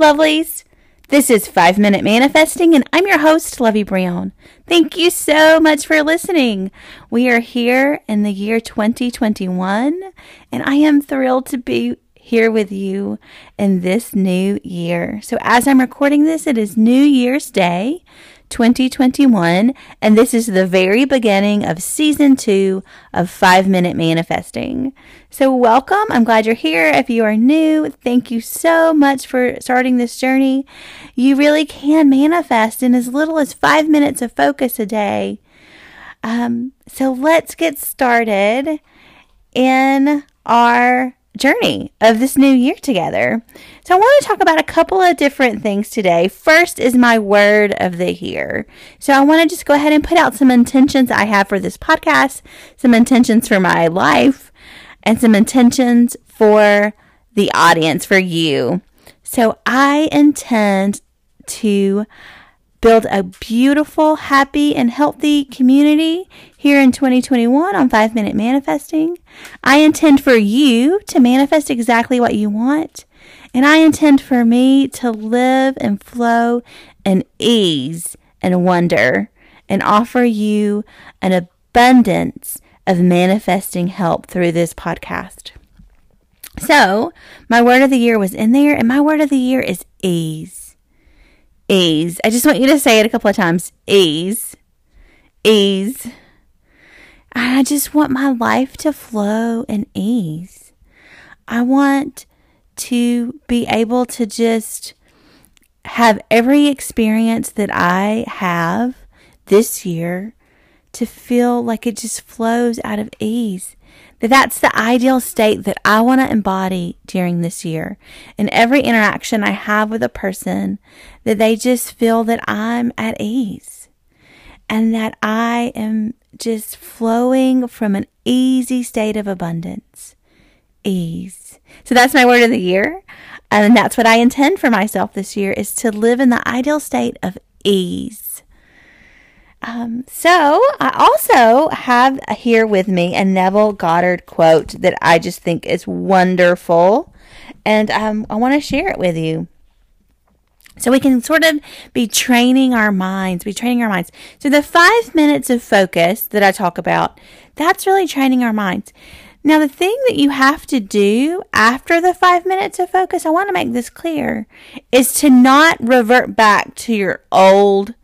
lovelies. This is 5 Minute Manifesting, and I'm your host, Lovey Brown. Thank you so much for listening. We are here in the year 2021, and I am thrilled to be here with you in this new year. So, as I'm recording this, it is New Year's Day. 2021, and this is the very beginning of season two of Five Minute Manifesting. So, welcome. I'm glad you're here. If you are new, thank you so much for starting this journey. You really can manifest in as little as five minutes of focus a day. Um, so, let's get started in our journey of this new year together. So, I want to talk about a couple of different things today. First is my word of the year. So, I want to just go ahead and put out some intentions I have for this podcast, some intentions for my life, and some intentions for the audience, for you. So, I intend to build a beautiful, happy, and healthy community here in 2021 on 5 Minute Manifesting. I intend for you to manifest exactly what you want, and I intend for me to live and flow in ease and wonder and offer you an abundance of manifesting help through this podcast. So, my word of the year was in there, and my word of the year is ease ease. I just want you to say it a couple of times. Ease. Ease. I just want my life to flow in ease. I want to be able to just have every experience that I have this year to feel like it just flows out of ease that's the ideal state that I want to embody during this year. In every interaction I have with a person, that they just feel that I'm at ease and that I am just flowing from an easy state of abundance. Ease. So that's my word of the year. And that's what I intend for myself this year is to live in the ideal state of ease. Um, so I also have here with me a Neville Goddard quote that I just think is wonderful, and um, I want to share it with you. So we can sort of be training our minds, be training our minds. So the five minutes of focus that I talk about, that's really training our minds. Now, the thing that you have to do after the five minutes of focus, I want to make this clear, is to not revert back to your old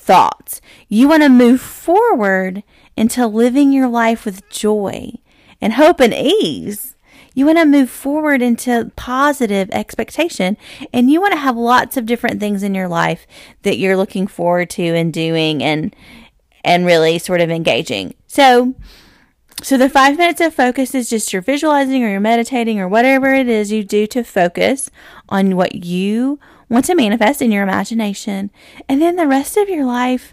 thoughts. You want to move forward into living your life with joy and hope and ease. You want to move forward into positive expectation and you want to have lots of different things in your life that you're looking forward to and doing and and really sort of engaging. So so the 5 minutes of focus is just your visualizing or your meditating or whatever it is you do to focus on what you want to manifest in your imagination. And then the rest of your life,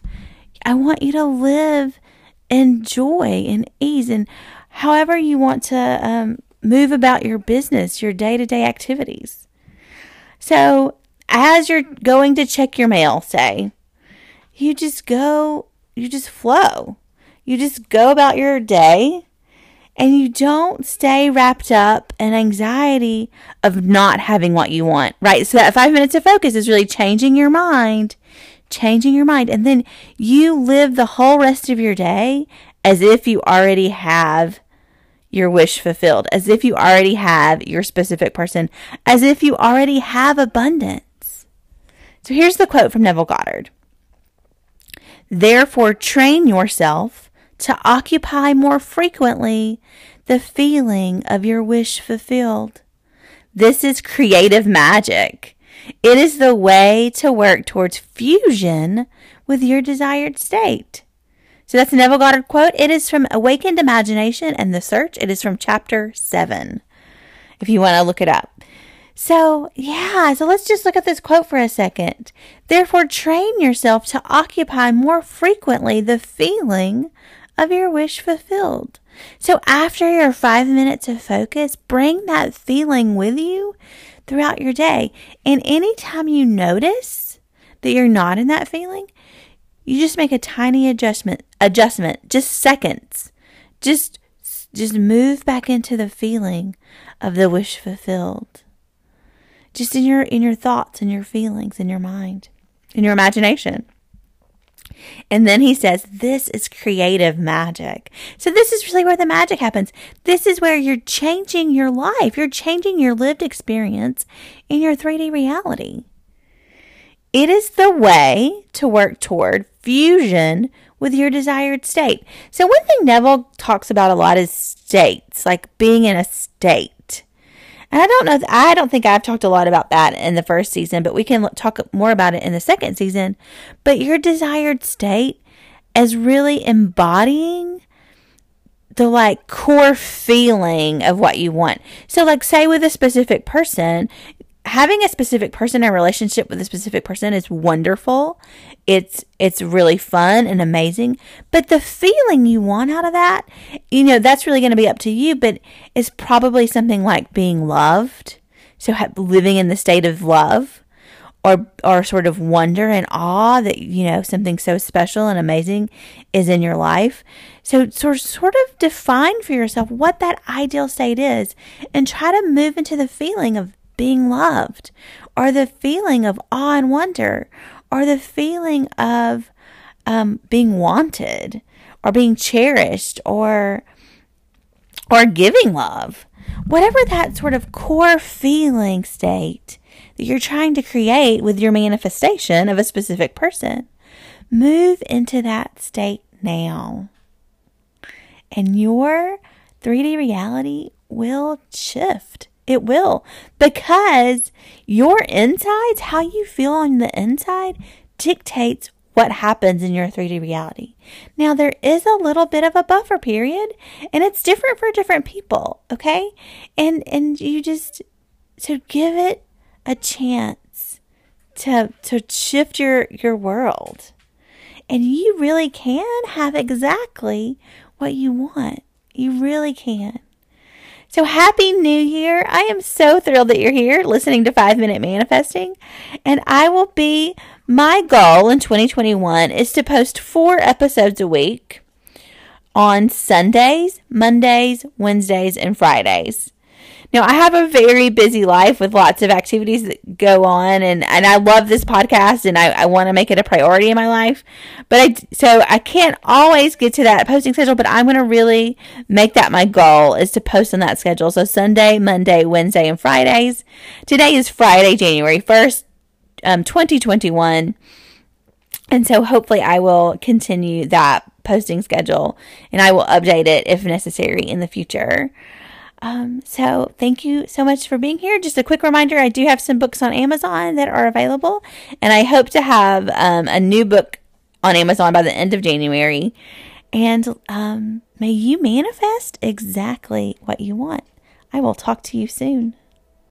I want you to live in joy and ease and however you want to um, move about your business, your day to day activities. So, as you're going to check your mail, say, you just go, you just flow. You just go about your day and you don't stay wrapped up in anxiety of not having what you want, right? So that five minutes of focus is really changing your mind, changing your mind. And then you live the whole rest of your day as if you already have your wish fulfilled, as if you already have your specific person, as if you already have abundance. So here's the quote from Neville Goddard. Therefore, train yourself to occupy more frequently the feeling of your wish fulfilled. This is creative magic. It is the way to work towards fusion with your desired state. So that's a Neville Goddard quote. It is from Awakened Imagination and the Search. It is from chapter 7, if you want to look it up. So, yeah, so let's just look at this quote for a second. Therefore, train yourself to occupy more frequently the feeling of your wish fulfilled. So after your five minutes of focus, bring that feeling with you throughout your day. And anytime you notice that you're not in that feeling, you just make a tiny adjustment, adjustment, just seconds. Just, just move back into the feeling of the wish fulfilled. just in your in your thoughts and your feelings in your mind, in your imagination. And then he says, This is creative magic. So, this is really where the magic happens. This is where you're changing your life. You're changing your lived experience in your 3D reality. It is the way to work toward fusion with your desired state. So, one thing Neville talks about a lot is states, like being in a state. And I don't know, I don't think I've talked a lot about that in the first season, but we can talk more about it in the second season. But your desired state is really embodying the like core feeling of what you want. So, like, say with a specific person, having a specific person a relationship with a specific person is wonderful. It's it's really fun and amazing. But the feeling you want out of that you know that's really going to be up to you but it's probably something like being loved. So living in the state of love or or sort of wonder and awe that you know something so special and amazing is in your life. So sort sort of define for yourself what that ideal state is and try to move into the feeling of being loved, or the feeling of awe and wonder, or the feeling of um, being wanted, or being cherished, or or giving love. Whatever that sort of core feeling state that you're trying to create with your manifestation of a specific person, move into that state now. And your 3D reality will shift. It will. Because your insides, how you feel on the inside, dictates what happens in your 3D reality. Now, there is a little bit of a buffer period, and it's different for different people, okay? And and you just so give it a chance to to shift your your world. And you really can have exactly what you want. You really can. So happy new year. I am so thrilled that you're here listening to 5 Minute Manifesting. And I will be my goal in 2021 is to post 4 episodes a week on Sundays, Mondays, Wednesdays, and Fridays. Now, I have a very busy life with lots of activities that go on, and, and I love this podcast, and I, I want to make it a priority in my life. But I, so I can't always get to that posting schedule, but I'm going to really make that my goal is to post on that schedule. So Sunday, Monday, Wednesday, and Fridays. Today is Friday, January 1st, um, 2021. And so hopefully I will continue that posting schedule and I will update it if necessary in the future. Um, so thank you so much for being here. Just a quick reminder, I do have some books on Amazon that are available, and I hope to have um, a new book on Amazon by the end of January. And um, may you manifest exactly what you want. I will talk to you soon.